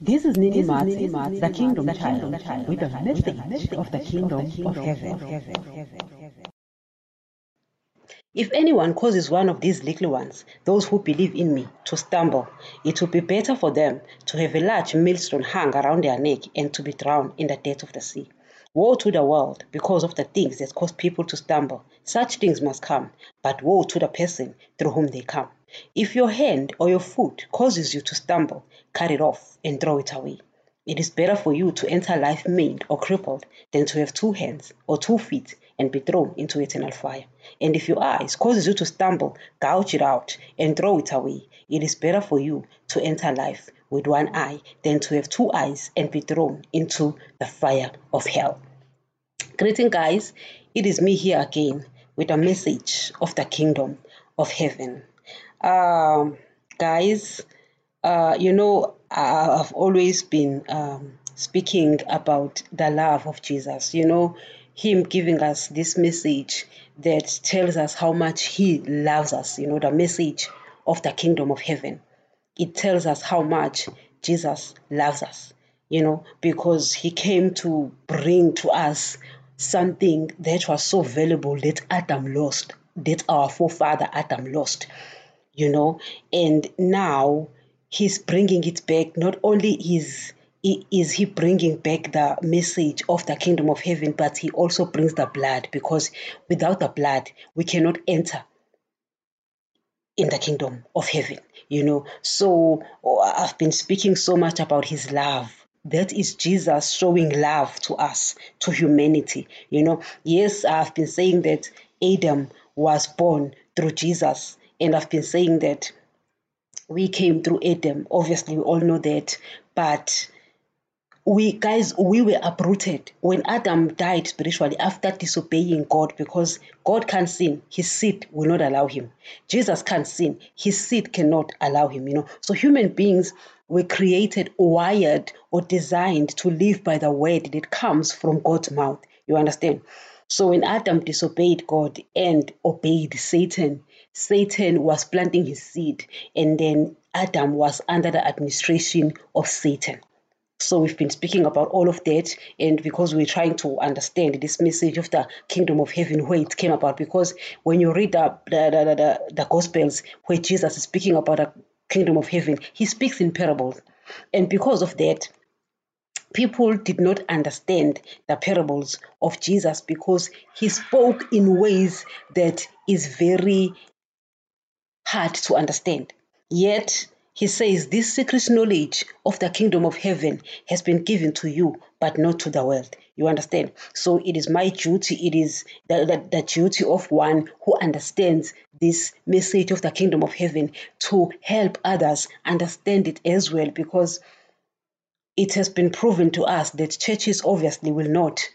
This is Nini Mats, the Kingdom Child, with a message of the Kingdom of Heaven. If anyone causes one of these little ones, those who believe in me, to stumble, it will be better for them to have a large millstone hung around their neck and to be drowned in the depth of the sea. Woe to the world because of the things that cause people to stumble. Such things must come, but woe to the person through whom they come. If your hand or your foot causes you to stumble, cut it off and throw it away. It is better for you to enter life maimed or crippled than to have two hands or two feet and be thrown into eternal fire. And if your eyes causes you to stumble, gouge it out and throw it away. It is better for you to enter life with one eye than to have two eyes and be thrown into the fire of hell. Greeting, guys. It is me here again with a message of the kingdom of heaven. Um, guys, uh, you know, I've always been um, speaking about the love of Jesus, you know, Him giving us this message that tells us how much He loves us, you know, the message of the kingdom of heaven. It tells us how much Jesus loves us, you know, because He came to bring to us something that was so valuable that Adam lost, that our forefather Adam lost you know? And now he's bringing it back. Not only is is he bringing back the message of the kingdom of heaven but he also brings the blood because without the blood we cannot enter in the kingdom of heaven you know? So oh, i've been speaking so much about his love that is jesus showing love to us to humanity you know yes i've been saying that adam was born through jesus and I've been saying that we came through Adam. Obviously, we all know that. But we guys, we were uprooted when Adam died spiritually after disobeying God because God can't sin. His seed will not allow him. Jesus can't sin. His seed cannot allow him, you know. So human beings were created, wired, or designed to live by the word that comes from God's mouth. You understand? So when Adam disobeyed God and obeyed Satan, Satan was planting his seed, and then Adam was under the administration of Satan. So we've been speaking about all of that, and because we're trying to understand this message of the kingdom of heaven, where it came about, because when you read the the, the, the, the Gospels, where Jesus is speaking about kingdom of heaven, he speaks in parables, and because of that, people did not understand the parables of Jesus because he spoke in ways that is very hard to understand. Yet, he says this secret knowledge of the kingdom of heaven has been given to you, but not to the world. You understand? So it is my duty, it is the, the, the, duty of one who understands this message of the kingdom of heaven to help others understand it as well, because it has been proven to us that churches obviously will not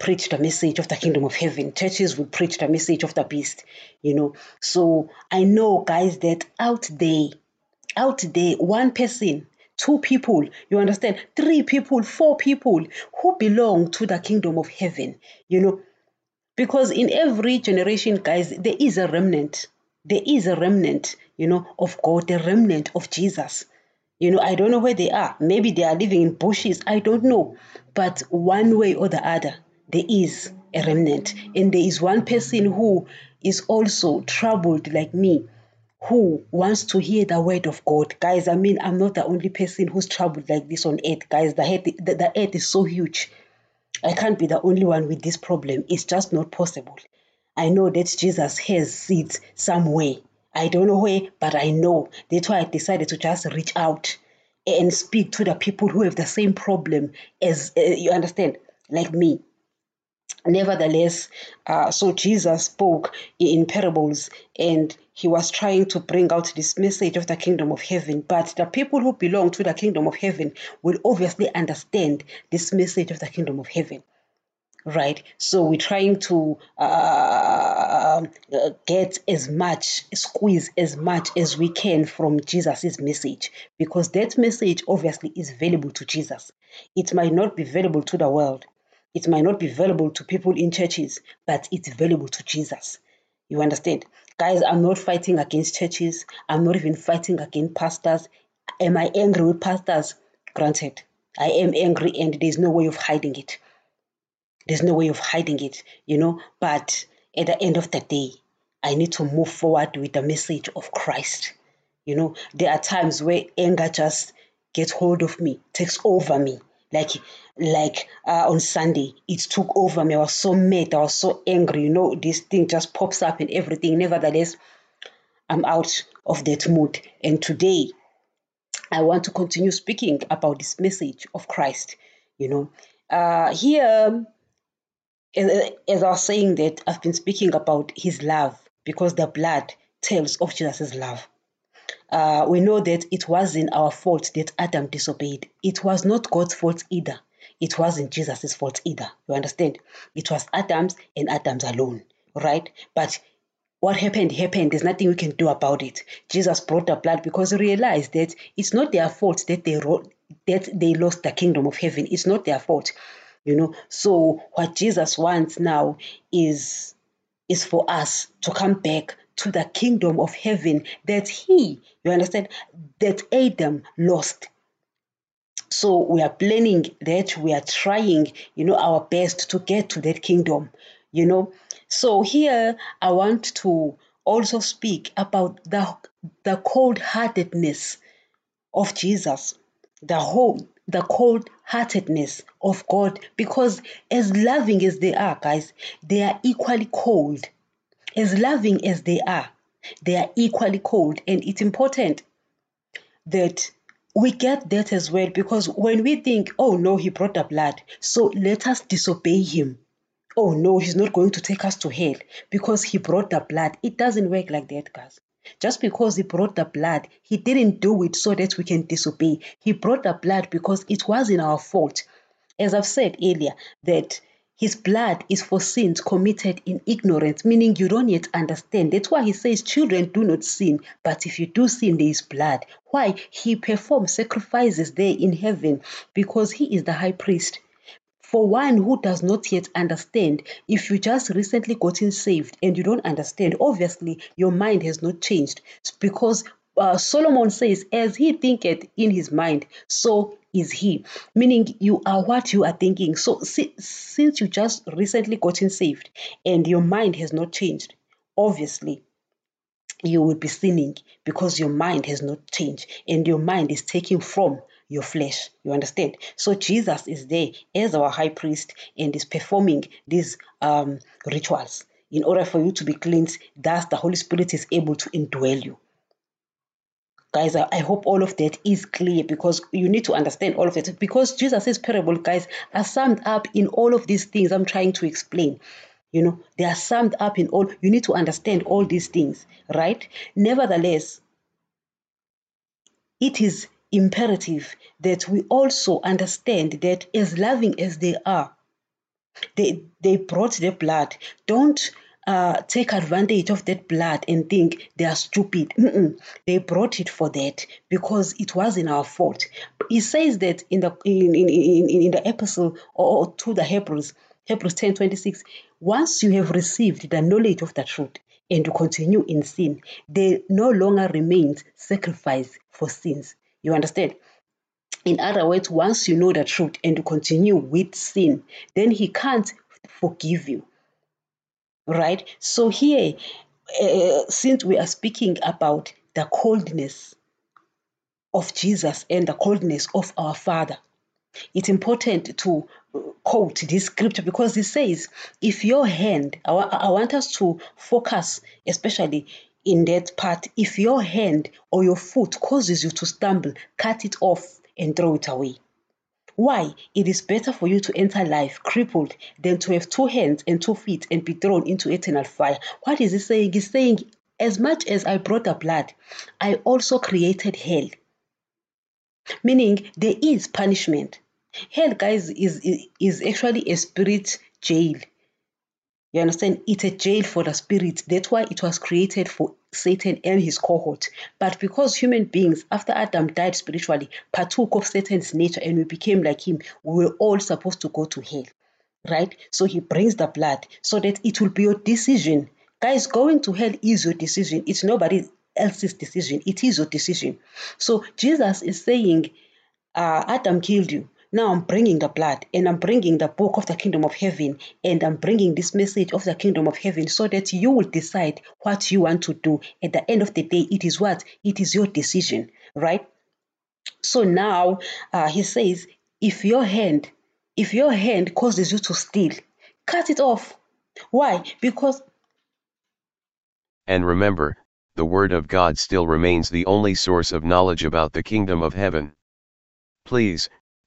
preach the message of the kingdom of heaven. Churches will preach the message of the beast, you know. So I know, guys, that out there, out there, one person, two people, you understand, three people, four people who belong to the kingdom of heaven, you know. Because in every generation, guys, there is a remnant. There is a remnant, you know, of God, the remnant of Jesus. You know, I don't know where they are. Maybe they are living in bushes. I don't know. But one way or the other, there is a remnant. And there is one person who is also troubled like me, who wants to hear the word of God. Guys, I mean, I'm not the only person who's troubled like this on earth. Guys, the earth, the, the earth is so huge. I can't be the only one with this problem. It's just not possible. I know that Jesus has seeds somewhere. I don't know where, but I know. That's why I decided to just reach out and speak to the people who have the same problem as uh, you understand, like me. Nevertheless, uh, so Jesus spoke in parables and he was trying to bring out this message of the kingdom of heaven. But the people who belong to the kingdom of heaven will obviously understand this message of the kingdom of heaven. Right, so we're trying to uh, get as much, squeeze as much as we can from Jesus's message because that message obviously is valuable to Jesus. It might not be valuable to the world, It might not be valuable to people in churches, but it's valuable to Jesus. You understand? Guys, I'm not fighting against churches. I'm not even fighting against pastors. Am I angry with pastors? Granted, I am angry and there's no way of hiding it. There's no way of hiding it, you know. But at the end of the day, I need to move forward with the message of Christ. You know, there are times where anger just gets hold of me, takes over me. Like, like uh, on Sunday, it took over me. I was so mad. I was so angry. You know, this thing just pops up and everything. Nevertheless, I'm out of that mood. And today, I want to continue speaking about this message of Christ. You know, uh, here as I was saying that, I've been speaking about his love because the blood tells of Jesus' love. Uh, we know that it wasn't our fault that Adam disobeyed. It was not God's fault either. It wasn't Jesus' fault either. You understand? It was Adam's and Adam's alone, right? But what happened happened. There's nothing we can do about it. Jesus brought the blood because he realized that it's not their fault that they wrote, that they lost the kingdom of heaven. It's not their fault you know so what jesus wants now is is for us to come back to the kingdom of heaven that he you understand that adam lost so we are planning that we are trying you know our best to get to that kingdom you know so here i want to also speak about the the cold-heartedness of jesus the whole the cold heartedness of God because as loving as they are, guys, they are equally cold. As loving as they are, they are equally cold. And it's important that we get that as well because when we think, oh no, he brought the blood, so let us disobey him. Oh no, he's not going to take us to hell because he brought the blood. It doesn't work like that, guys. Just because he brought the blood, he didn't do it so that we can disobey. He brought the blood because it wasn't our fault. As I've said earlier, that his blood is for sins committed in ignorance, meaning you don't yet understand. That's why he says, Children, do not sin, but if you do sin, there is blood. Why? He performs sacrifices there in heaven because he is the high priest. For one who does not yet understand, if you just recently gotten saved and you don't understand, obviously your mind has not changed because uh, Solomon says, as he thinketh in his mind, so is he. Meaning you are what you are thinking. So si- since you just recently gotten saved and your mind has not changed, obviously you will be sinning because your mind has not changed and your mind is taken from your flesh. You understand? So Jesus is there as our high priest and is performing these um, rituals. In order for you to be cleansed, thus the Holy Spirit is able to indwell you. Guys, I, I hope all of that is clear because you need to understand all of it. Because Jesus' parable, guys, are summed up in all of these things I'm trying to explain. You know, they are summed up in all. You need to understand all these things, right? Nevertheless, it is imperative that we also understand that as loving as they are, they, they brought their blood. Don't uh, take advantage of that blood and think they are stupid. Mm-mm. They brought it for that because it wasn't our fault. He says that in the in, in, in, in the epistle or to the Hebrews, Hebrews 10 26, once you have received the knowledge of the truth and you continue in sin, there no longer remains sacrifice for sins. You understand? In other words, once you know the truth and you continue with sin, then He can't forgive you. Right? So, here, uh, since we are speaking about the coldness of Jesus and the coldness of our Father, it's important to quote this scripture because it says, if your hand, I, I want us to focus especially in that part, if your hand or your foot causes you to stumble, cut it off and throw it away. Why? It is better for you to enter life crippled than to have two hands and two feet and be thrown into eternal fire. What is he saying? He's saying, as much as I brought the blood, I also created hell. Meaning there is punishment. Hell, guys, is, is actually a spirit jail. You understand? It's a jail for the spirit. That's why it was created for Satan and his cohort. But because human beings, after Adam died spiritually, partook of Satan's nature and we became like him, we were all supposed to go to hell. right? So he brings the blood so that it will be your decision. Guys, going to hell is your decision. It's nobody else's decision. It is your decision. So Jesus is saying, uh, Adam killed you. Now I'm bringing the blood and I'm bringing the book of the kingdom of heaven and I'm bringing this message of the kingdom of heaven so that you will decide what you want to do. At the end of the day, it is what? It is your decision, right? So now uh, he says, if your hand, if your hand causes you to steal, cut it off. Why? Because. And remember, the Word of God still remains the only source of knowledge about the kingdom of heaven. Please,